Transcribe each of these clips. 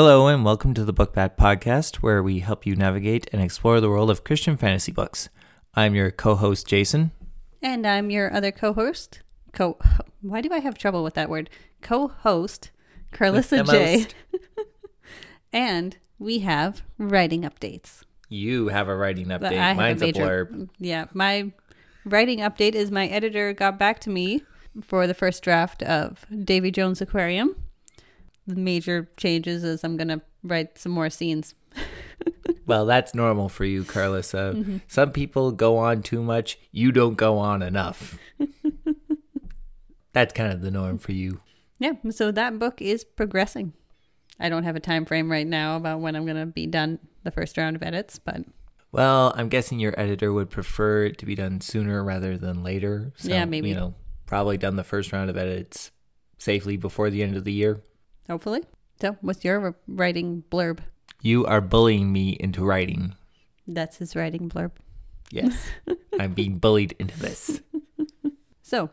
Hello, and welcome to the Book Bat Podcast, where we help you navigate and explore the world of Christian fantasy books. I'm your co host, Jason. And I'm your other co-host. Co. Why do I have trouble with that word? Co-host, Karlissa The J. and we have writing updates. You have a writing update. I Mine's a, major- blurb. Yeah, my writing update is my editor got back to me for the first draft of Davy Jones Aquarium. The major changes is I'm gonna write some more scenes. Well, that's normal for you, Karlissa. Mm-hmm. Some people go on too much. You don't go on enough. that's kind of the norm for you. Yeah, so that book is progressing. I don't have a time frame right now about when I'm gonna be done the first round of edits, but Well, I'm guessing your editor would prefer it to be done sooner rather than later. So, Yeah, maybe. You know, probably done the first round of edits safely before the end of the year. Hopefully. So, what's your writing blurb? You are bullying me into writing. That's his writing blurb. Yes. I'm being bullied into this. So,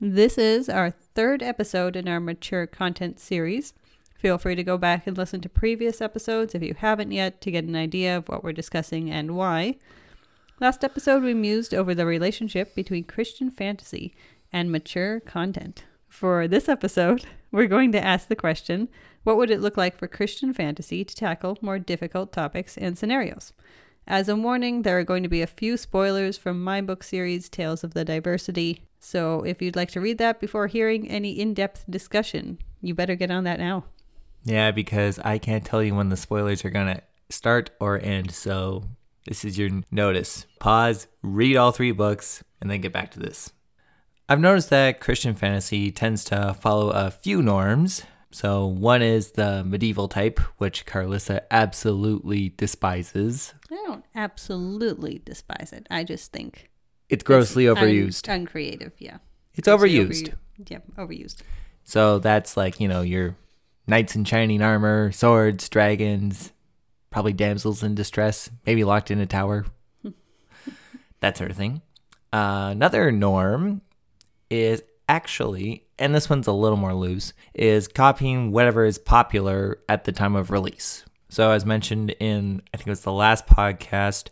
this is our third episode in our mature content series. Feel free to go back and listen to previous episodes if you haven't yet to get an idea of what we're discussing and why. Last episode, we mused over the relationship between Christian fantasy and mature content. For this episode, we're going to ask the question what would it look like for Christian fantasy to tackle more difficult topics and scenarios? As a warning, there are going to be a few spoilers from my book series, Tales of the Diversity. So if you'd like to read that before hearing any in depth discussion, you better get on that now. Yeah, because I can't tell you when the spoilers are going to start or end. So this is your notice. Pause, read all three books, and then get back to this. I've noticed that Christian fantasy tends to follow a few norms. So one is the medieval type, which Karlissa absolutely despises. I don't absolutely despise it. I just think It's grossly it's un- overused. uncreative, yeah. It's overused. overu- yeah, overused. So that's like, you know, your knights in shining armor, swords, dragons, probably damsels in distress, maybe locked in a tower, that sort of thing. Uh, another norm is actually, and this one's a little more loose, is copying whatever is popular at the time of release. So, as mentioned in, I think it was the last podcast,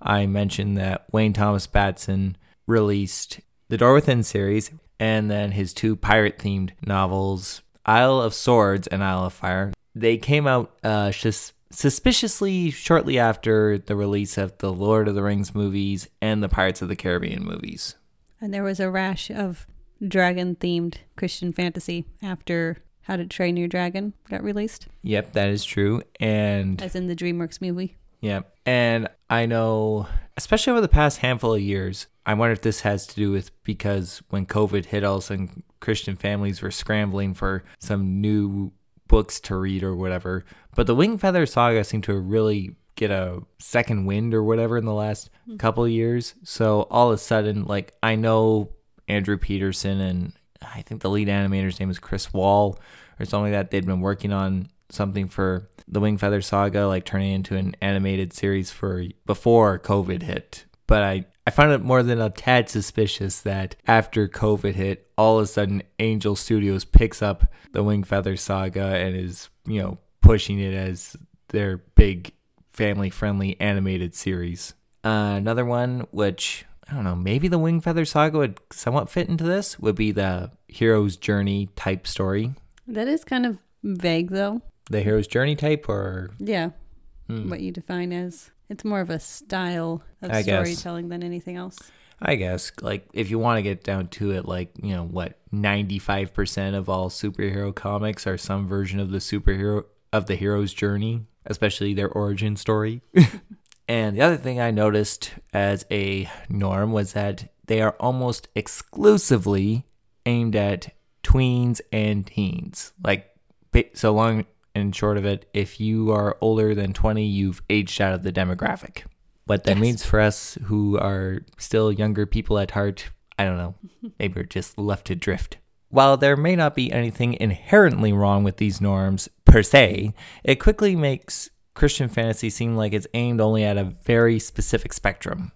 I mentioned that Wayne Thomas Batson released the Door Within series and then his two pirate themed novels, Isle of Swords and Isle of Fire. They came out uh, sus- suspiciously shortly after the release of the Lord of the Rings movies and the Pirates of the Caribbean movies. And there was a rash of dragon themed Christian fantasy after How to Train Your Dragon got released, Yep, that is true. And as in the DreamWorks movie. Yep. And I know, especially over the past handful of years, I wonder if this has to do with because when COVID hit, all of a sudden Christian families were scrambling for some new books to read or whatever. But the Wing Feather Saga seemed to have really get a second wind or whatever in the last couple of years. So all of a sudden, like, I know Andrew Peterson and I think the lead animator's name is Chris Wall or something like that. They'd been working on something for the Wing Feather Saga, like turning into an animated series for before COVID hit. But I, I found it more than a tad suspicious that after COVID hit, all of a sudden Angel Studios picks up the Wing Feather Saga and is, you know, pushing it as their big family friendly animated series. Uh, another one, which I don't know, maybe the Wing Feather Saga would somewhat fit into this, would be the hero's journey type story. That is kind of vague, though. The hero's journey type, or Yeah, Hmm. what you define as. It's more of a style of I guess. storytelling than anything else. I guess like if you want to get down to it, like you know what, ninety five percent of all superhero comics are some version of the superhero of the hero's journey, especially their origin story. and the other thing I noticed as a norm was that they are almost exclusively aimed at tweens and teens. Like so long and short of it, if you are older than twenty, you've aged out of the demographic. What that Yes. means for us who are still younger people at heart, I don't know. Maybe we're just left to drift. While there may not be anything inherently wrong with these norms per se, it quickly makes Christian fantasy seem like it's aimed only at a very specific spectrum.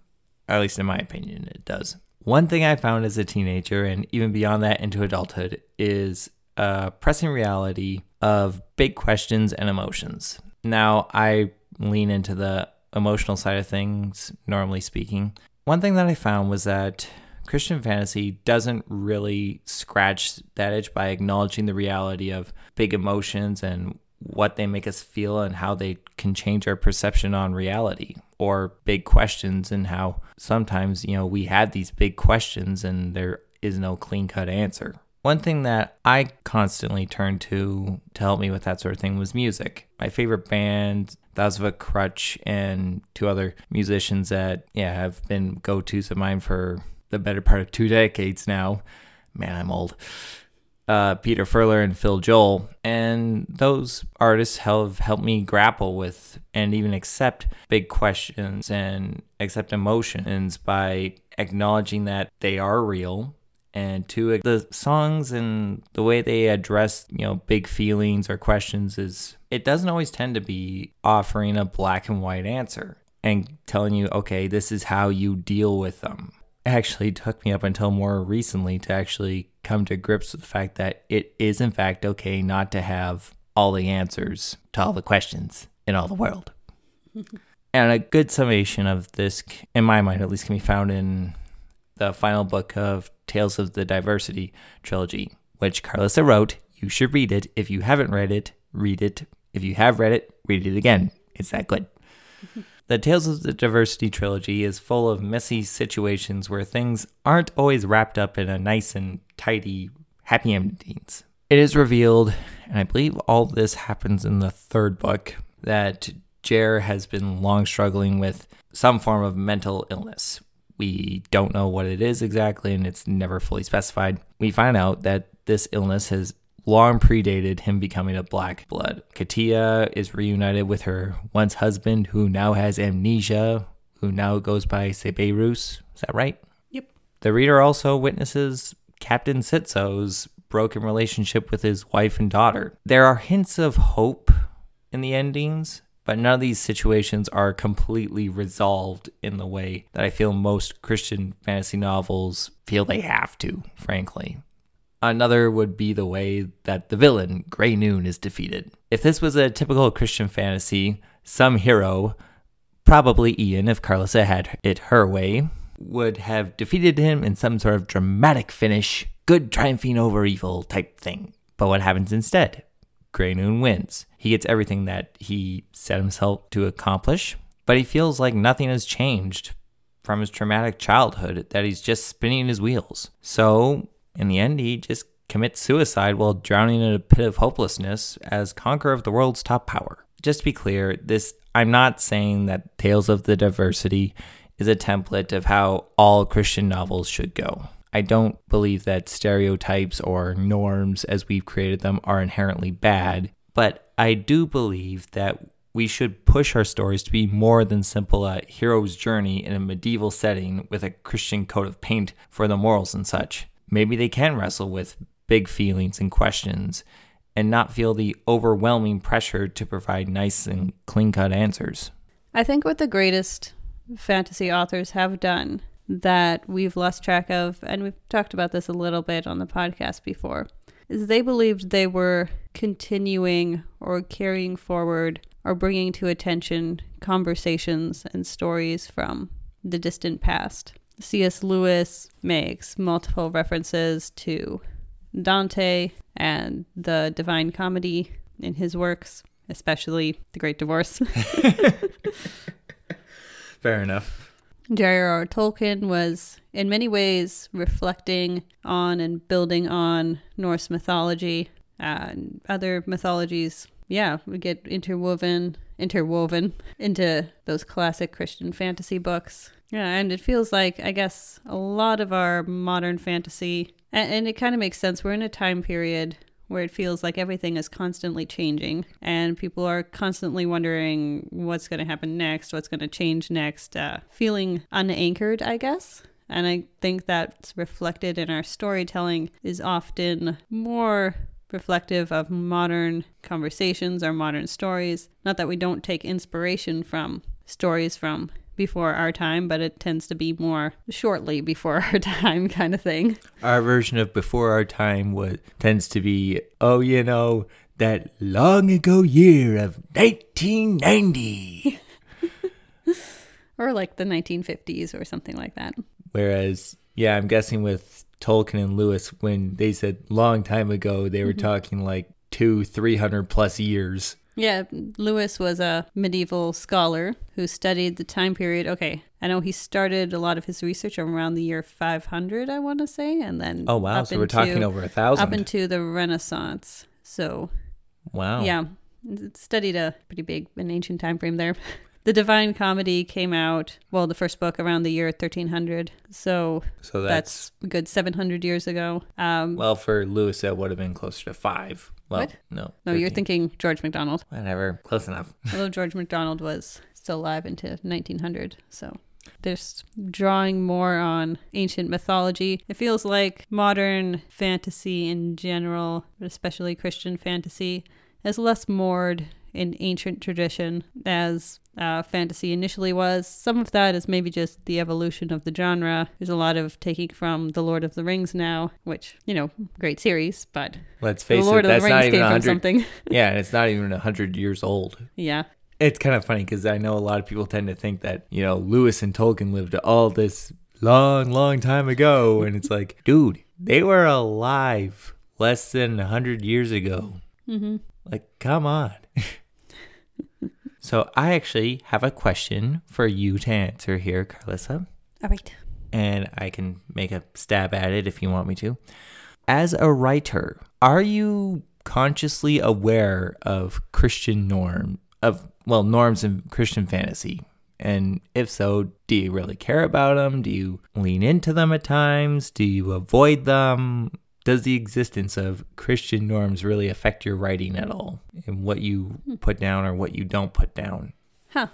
At least in my opinion, it does. One thing I found as a teenager and even beyond that into adulthood is a pressing reality of big questions and emotions. Now, I lean into the emotional side of things, normally speaking. One thing that I found was that Christian fantasy doesn't really scratch that itch by acknowledging the reality of big emotions and what they make us feel and how they can change our perception on reality or big questions and how sometimes, you know, we had these big questions and there is no clean cut answer. One thing that I constantly turned to to help me with that sort of thing was music. My favorite band, Foot Krutch, and two other musicians that, yeah, have been go tos of mine for the better part of two decades now. Man, I'm old. Uh, Peter Furler and Phil Joel. And those artists have helped me grapple with and even accept big questions and accept emotions by acknowledging that they are real and to the songs and the way they address you know big feelings or questions is it doesn't always tend to be offering a black and white answer and telling you okay this is how you deal with them actually took me up until more recently to actually come to grips with the fact that it is in fact okay not to have all the answers to all the questions in all the world and a good summation of this in my mind at least can be found in the final book of Tales of the Diversity trilogy, which Karlissa wrote. You should read it. If you haven't read it, read it. If you have read it, read it again. It's that good. the Tales of the Diversity trilogy is full of messy situations where things aren't always wrapped up in a nice and tidy happy endings. It is revealed, and I believe all this happens in the third book, that Jer has been long struggling with some form of mental illness, we don't know what it is exactly, and it's never fully specified. We find out that this illness has long predated him becoming a black blood. Katia is reunited with her once husband, who now has amnesia, who now goes by Seberus. Is that right? Yep. The reader also witnesses Captain Sitso's broken relationship with his wife and daughter. There are hints of hope in the endings, but none of these situations are completely resolved in the way that I feel most Christian fantasy novels feel they have to, frankly. Another would be the way that the villain, Grey Noon, is defeated. If this was a typical Christian fantasy, some hero, probably Ian if Karlissa had it her way, would have defeated him in some sort of dramatic finish, good triumphing over evil type thing. But what happens instead? Grey Noon wins. He gets everything that he set himself to accomplish, but he feels like nothing has changed from his traumatic childhood, that he's just spinning his wheels. So, in the end, he just commits suicide while drowning in a pit of hopelessness as conqueror of the world's top power. Just to be clear, this I'm not saying that Tales of the Diversity is a template of how all Christian novels should go. I don't believe that stereotypes or norms as we've created them are inherently bad, but I do believe that we should push our stories to be more than simple a hero's journey in a medieval setting with a Christian coat of paint for the morals and such. Maybe they can wrestle with big feelings and questions and not feel the overwhelming pressure to provide nice and clean cut answers. I think what the greatest fantasy authors have done that we've lost track of, and we've talked about this a little bit on the podcast before, is they believed they were continuing or carrying forward or bringing to attention conversations and stories from the distant past. C.S. Lewis makes multiple references to Dante and the Divine Comedy in his works, especially The Great Divorce. Fair enough. J.R.R. Tolkien was, in many ways, reflecting on and building on Norse mythology and other mythologies. Yeah, we get interwoven, interwoven into those classic Christian fantasy books. Yeah, and it feels like, I guess, a lot of our modern fantasy, and, and it kind of makes sense. We're in a time period where it feels like everything is constantly changing and people are constantly wondering what's going to happen next, what's going to change next, uh, feeling unanchored, I guess. And I think that's reflected in our storytelling is often more reflective of modern conversations or modern stories. Not that we don't take inspiration from stories from before our time, but it tends to be more shortly before our time kind of thing. Our version of before our time was tends to be, oh, you know, that long ago year of 1990. or like the 1950s or something like that. Whereas, yeah, I'm guessing with Tolkien and Lewis, when they said long time ago, they were Mhm. talking like two, three hundred plus years. Yeah, Lewis was a medieval scholar who studied the time period. Okay, I know he started a lot of his research around the year 500, I want to say, and then Oh wow! So we're talking over a thousand. up into the Renaissance. So wow. yeah, studied a pretty big an ancient time frame there. The Divine Comedy came out, well, the first book around the year 1300. So So that's, that's, a good 700 years ago. Um, well for Lewis, that would have been closer to five. Well, What? no. no, you're thinking George MacDonald. whatever. Close enough. Although George MacDonald was still alive into 1900. So there's drawing more on ancient mythology. It feels like modern fantasy in general, but especially Christian fantasy, is less moored in ancient tradition as uh, fantasy initially was. Some of that is maybe just the evolution of the genre. There's a lot of taking from The Lord of the Rings now, which, you know, great series, but Let's face The Lord it. of That's the not Rings even came a from something. Yeah, and it's not even a hundred years old. yeah. It's kind of funny because I know a lot of people tend to think that you know Lewis and Tolkien lived all this long, long time ago, and it's like, dude, they were alive less than a hundred years ago. hmm Like, come on. so I actually have a question for you to answer here, Karlissa, All right. and I can make a stab at it if you want me to. As a writer, are you consciously aware of Christian norm of well norms in Christian fantasy? And if so, do you really care about them? Do you lean into them at times? Do you avoid them? Does the existence of Christian norms really affect your writing at all? And what you hmm. put down or what you don't put down? Huh.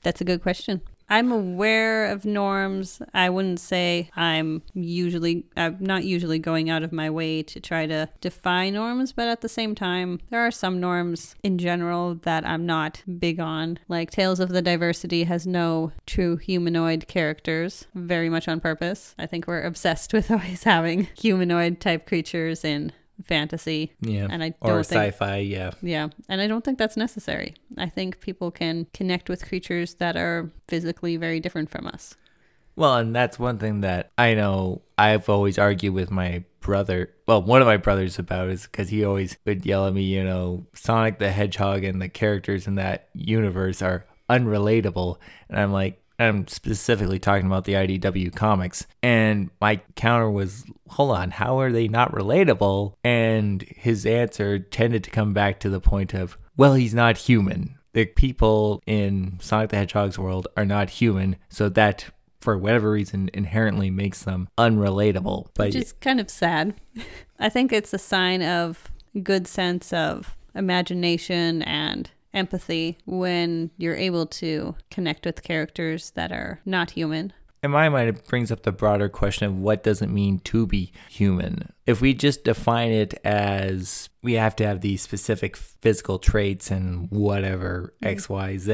That's a good question. I'm aware of norms. I wouldn't say I'm usually, I'm not usually going out of my way to try to defy norms, but at the same time, there are some norms in general that I'm not big on. Like Tales of the Diversity has no true humanoid characters, very much on purpose. I think we're obsessed with always having humanoid type creatures in fantasy. Yeah. And I or don't think sci-fi, yeah. yeah, and I don't think that's necessary. I think people can connect with creatures that are physically very different from us. Well, and that's one thing that I know I've always argued with my brother. Well, one of my brothers about is because he always would yell at me, you know, Sonic the Hedgehog and the characters in that universe are unrelatable. And I'm like, I'm specifically talking about the IDW comics. And my counter was, hold on, how are they not relatable? And his answer tended to come back to the point of, well, he's not human. The people in Sonic the Hedgehog's world are not human, so that for whatever reason inherently makes them unrelatable. But which is kind of sad. I think it's a sign of good sense of imagination and empathy when you're able to connect with characters that are not human. in my mind, it brings up the broader question of what does it mean to be human? If we just define it as we have to have these specific physical traits and whatever mm-hmm. X, Y, Z,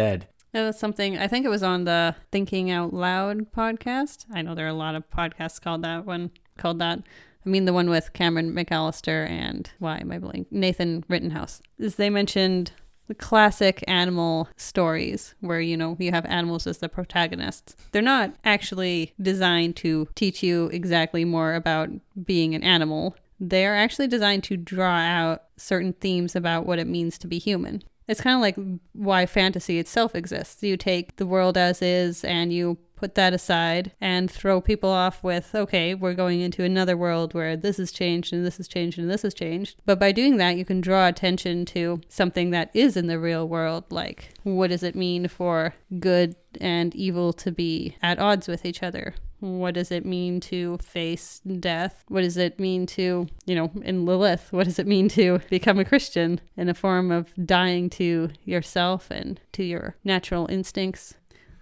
That was something I think it was on the Thinking Out Loud podcast. I know there are a lot of podcasts called that one called that. I mean the one with Cameron MacAllister and why am I blank? Nathan Rittenhouse. Is they mentioned the classic animal stories where you know you have animals as the protagonists. They're not actually designed to teach you exactly more about being an animal. They're actually designed to draw out certain themes about what it means to be human. It's kind of like why fantasy itself exists. You take the world as is and you put that aside and throw people off with, okay, we're going into another world where this has changed and this has changed and this has changed. But by doing that, you can draw attention to something that is in the real world, like what does it mean for good and evil to be at odds with each other? What does it mean to face death? What does it mean to, you know, in Lilith, what does it mean to become a Christian in a form of dying to yourself and to your natural instincts?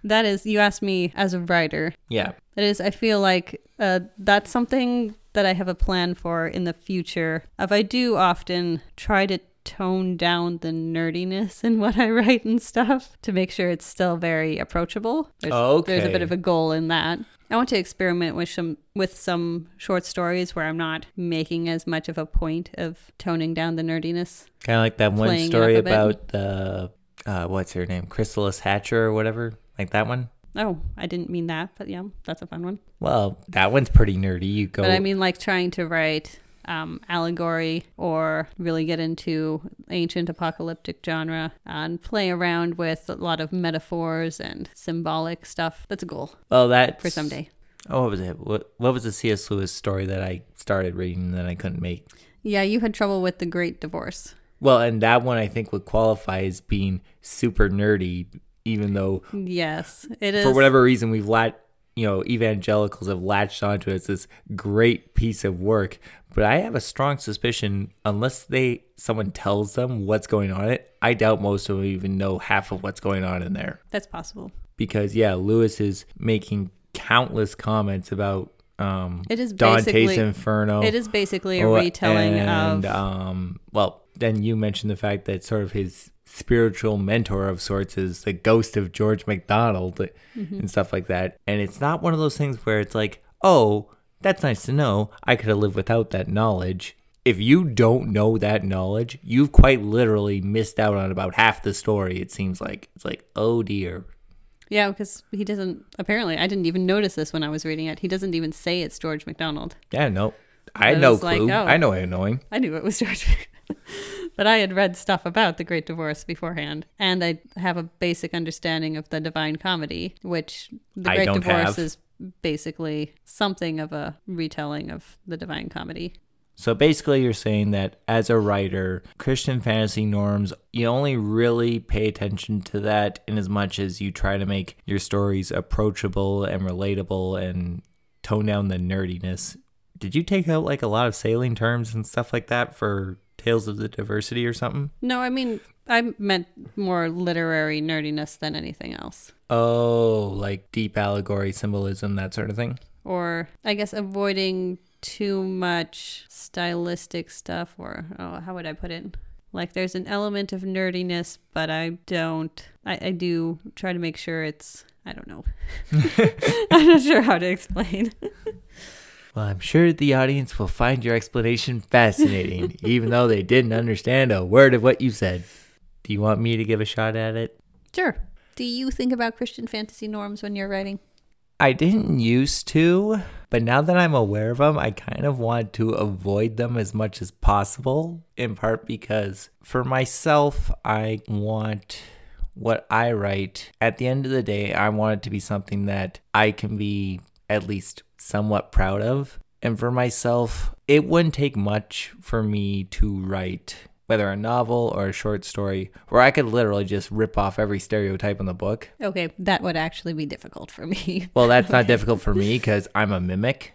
That is, you asked me as a writer. yeah, That is, I feel like uh, that's something that I have a plan for in the future. If I do often try to tone down the nerdiness in what I write and stuff to make sure it's still very approachable. There's, there's a bit of a goal in that. I want to experiment with some with some short stories where I'm not making as much of a point of toning down the nerdiness. Kind of like that one story up a bit. about the uh, what's her name, Chrysalis Hatcher or whatever, like that one. Oh, I didn't mean that, but yeah, that's a fun one. Well, that one's pretty nerdy. You go. But I mean, like trying to write um, allegory or really get into ancient apocalyptic genre and play around with a lot of metaphors and symbolic stuff. That's a goal well, that for someday. Oh, what was it? What What was the C.S. Lewis story that I started reading that I couldn't make? Yeah, you had trouble with the Great Divorce. Well, and that one I think would qualify as being super nerdy, even though Yes, it is. for whatever reason we've lat you know evangelicals have latched onto it as this great piece of work but i have a strong suspicion unless they someone tells them what's going on in it i doubt most of them even know half of what's going on in there That's possible. because yeah lewis is making countless comments about um It is dante's basically inferno it is basically a retelling and, of um well then you mentioned the fact that sort of his spiritual mentor of sorts is the ghost of George MacDonald Mm-hmm. and stuff like that and it's not one of those things where it's like oh that's nice to know i could have lived without that knowledge if you don't know that knowledge you've quite literally missed out on about half the story it seems like it's like oh dear yeah, because he doesn't. Apparently, I didn't even notice this when I was reading it. He doesn't even say it's George MacDonald. yeah no i I had no was like, clue oh. i know i'm annoying I knew it was George, but I had read stuff about the Great Divorce beforehand, and I have a basic understanding of the Divine Comedy, which the I Great Divorce have. is basically something of a retelling of the Divine Comedy. So basically, you're saying that as a writer, Christian fantasy norms, you only really pay attention to that in as much as you try to make your stories approachable and relatable and tone down the nerdiness. Did you take out like a lot of sailing terms and stuff like that for Tales of the Diversity or something? No, I mean I meant more literary nerdiness than anything else. Oh, like deep allegory, symbolism, that sort of thing? Or I guess avoiding too much stylistic stuff or oh, how would I put it? Like there's an element of nerdiness, but I don't I, I do try to make sure it's I don't know. I'm not sure how to explain. Well, I'm sure the audience will find your explanation fascinating, even though they didn't understand a word of what you said. Do you want me to give a shot at it? Sure. Do you think about Christian fantasy norms when you're writing? I didn't used to, but now that I'm aware of them, I kind of want to avoid them as much as possible, in part because for myself, I want what I write, at the end of the day, I want it to be something that I can be at least somewhat proud of. And for myself, it wouldn't take much for me to write whether a novel or a short story where I could literally just rip off every stereotype in the book. Okay, that would actually be difficult for me. Well, that's not difficult for me because I'm a mimic.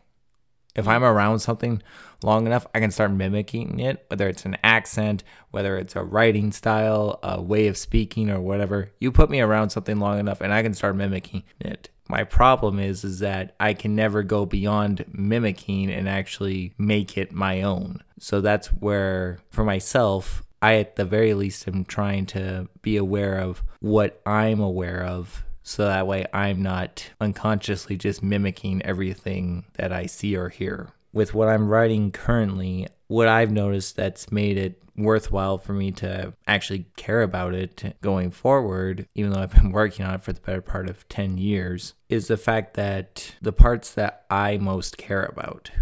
If I'm around something long enough, I can start mimicking it, whether it's an accent, whether it's a writing style, a way of speaking, or whatever. You put me around something long enough and I can start mimicking it. My problem is is that I can never go beyond mimicking and actually make it my own. So that's where for myself, I at the very least am trying to be aware of what I'm aware of so that way I'm not unconsciously just mimicking everything that I see or hear. With what I'm writing currently, what I've noticed that's made it worthwhile for me to actually care about it going forward, even though I've been working on it for the better part of 10 years, is the fact that the parts that I most care about,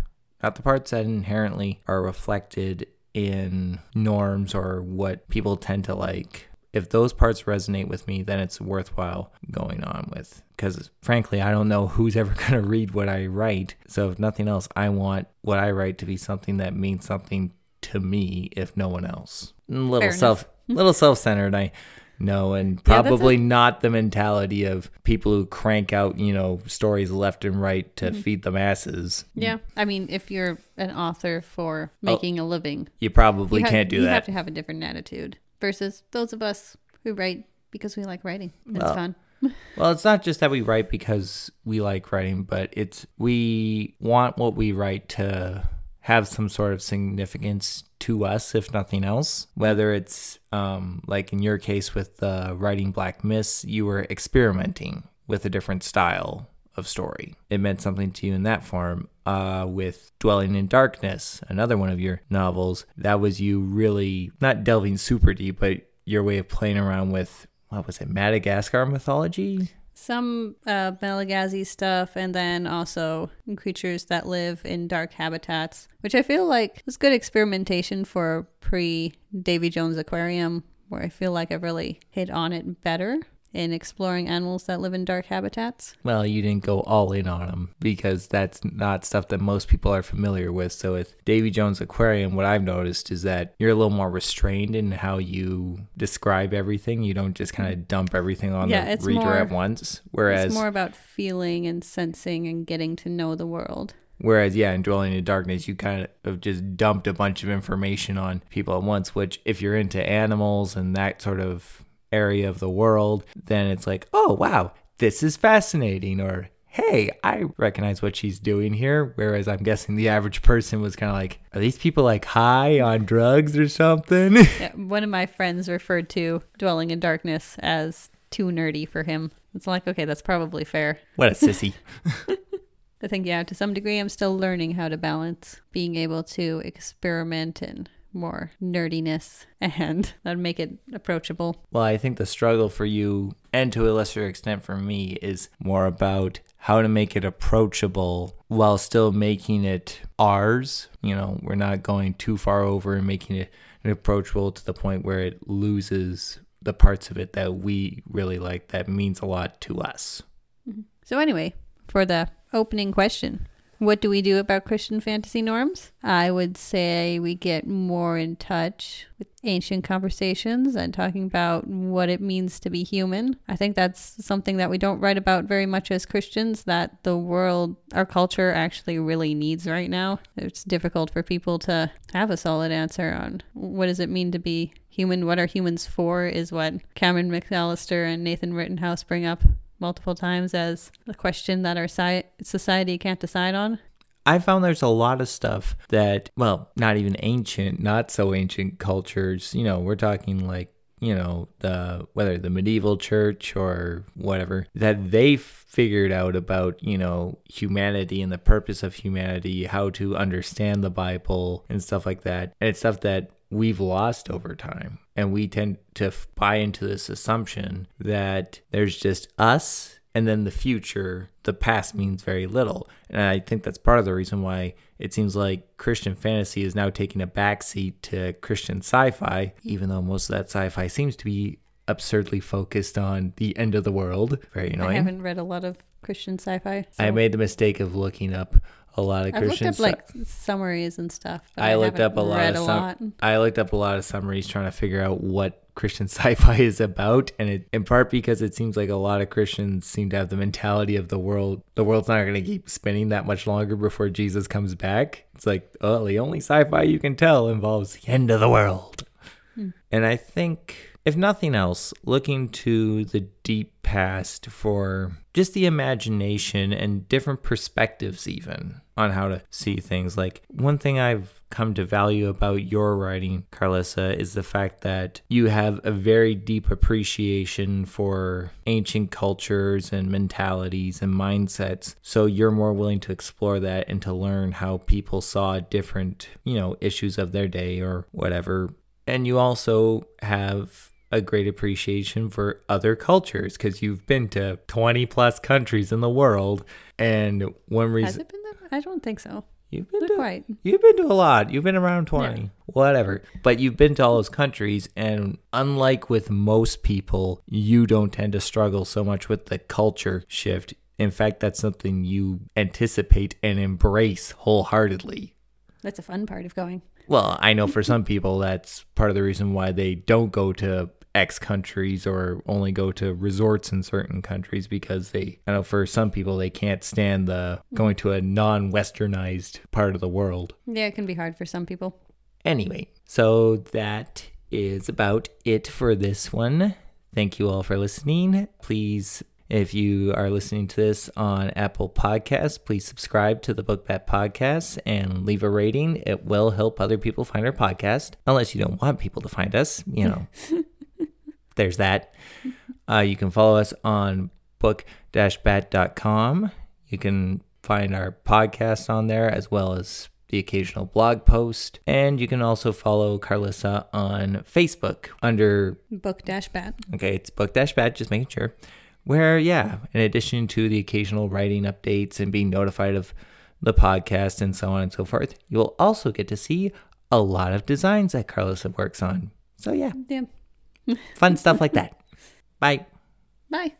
not the parts that inherently are reflected in norms or what people tend to like, if those parts resonate with me, then it's worthwhile going on with. Because frankly, I don't know who's ever going to read what I write. So, if nothing else, I want what I write to be something that means something to me, if no one else. A little Fair self, little self-centered, I know, and Yeah, that's probably not the mentality of people who crank out, you know, stories left and right Mm-hmm. to feed the masses. Yeah, I mean, if you're an author for making a living, You probably you ha- can't do you that. You have to have a different attitude versus those of us who write because we like writing. It's Well, fun. Well, it's not just that we write because we like writing, but it's we want what we write to have some sort of significance to us, if nothing else. Whether it's um, like in your case with uh, writing Black Miss, you were experimenting with a different style of story. It meant something to you in that form. Uh, with Dwelling in Darkness, another one of your novels, that was you really not delving super deep, but your way of playing around with what was it, Madagascar mythology? Some uh, Malagasy stuff, and then also creatures that live in dark habitats, which I feel like was good experimentation for pre Davy Jones Aquarium, where I feel like I really hit on it better in exploring animals that live in dark habitats. Well, you didn't go all in on them because that's not stuff that most people are familiar with. So with Davy Jones Aquarium, what I've noticed is that you're a little more restrained in how you describe everything. You don't just kind of dump everything on Yeah, the reader more- at once. Whereas it's more about feeling and sensing and getting to know the world. Whereas, yeah, in Dwelling in Darkness, you kind of just dumped a bunch of information on people at once, which, if you're into animals and that sort of area of the world, then it's like, oh, wow, this is fascinating. Or, hey, I recognize what she's doing here. Whereas I'm guessing the average person was kind of like, are these people like high on drugs or something? Yeah, one of my friends referred to Dwelling in Darkness as too nerdy for him. It's like, okay, that's probably fair. what a sissy. I think, yeah, to some degree, I'm still learning how to balance being able to experiment and more nerdiness and that would make it approachable. Well, I think the struggle for you, and to a lesser extent for me, is more about how to make it approachable while still making it ours. You know, we're not going too far over and making it approachable to the point where it loses the parts of it that we really like that means a lot to us. Mm-hmm. So, anyway, for the opening question, what do we do about Christian fantasy norms? I would say we get more in touch with ancient conversations and talking about what it means to be human. I think that's something that we don't write about very much as Christians, that the world, our culture actually really needs right now. It's difficult for people to have a solid answer on what does it mean to be human, what are humans for, is what Cameron MacAllister and Nathan Rittenhouse bring up multiple times as a question that our society can't decide on. I found there's a lot of stuff that, well, not even ancient, not so ancient cultures, you know, we're talking like, you know, the whether the medieval church or whatever, that they figured out about, you know, humanity and the purpose of humanity, how to understand the Bible and stuff like that. And it's stuff that we've lost over time. And we tend to f- buy into this assumption that there's just us and then the future, the past means very little. And I think that's part of the reason why it seems like Christian fantasy is now taking a backseat to Christian sci fi, even though most of that sci fi seems to be absurdly focused on the end of the world. Very annoying. I haven't read a lot of Christian sci-fi. I made the mistake of looking up a lot of I've looked up like summaries and stuff. but I looked up a lot of a sum- lot. I looked up a lot of summaries trying to figure out what Christian sci-fi is about, and it in part because it seems like a lot of Christians seem to have the mentality of the world. The world's not going to keep spinning that much longer before Jesus comes back. It's like, oh, the only sci-fi you can tell involves the end of the world. Hmm. And I think, if nothing else, looking to the deep past for just the imagination and different perspectives, even on how to see things. Like, one thing I've come to value about your writing, Karlissa, is the fact that you have a very deep appreciation for ancient cultures and mentalities and mindsets. So you're more willing to explore that and to learn how people saw different, you know, issues of their day or whatever and you also have a great appreciation for other cultures because you've been to 20 plus countries in the world and one Has reason it been that? I don't think so. you've been Not to quite. you've been to a lot you've been around 20 whatever but you've been to all those countries and unlike with most people you don't tend to struggle so much with the culture shift in fact that's something you anticipate and embrace wholeheartedly That's a fun part of going. well, I know for some people that's part of the reason why they don't go to X countries or only go to resorts in certain countries because they, I know for some people they can't stand the going to a non westernized part of the world. Yeah, it can be hard for some people. Anyway, so that is about it for this one. Thank you all for listening. Please If you are listening to this on Apple Podcasts, please subscribe to the Book Bat Podcast and leave a rating. It will help other people find our podcast, unless you don't want people to find us. You know, there's that. Uh, you can follow us on book-bat.com. You can find our podcast on there as well as the occasional blog post. And you can also follow Karlissa on Facebook under, Book dash bat. okay, it's book dash bat, just making sure. Where, yeah, in addition to the occasional writing updates and being notified of the podcast and so on and so forth, you will also get to see a lot of designs that Karlissa works on. So, yeah, Yeah. Fun stuff like that. Bye. Bye.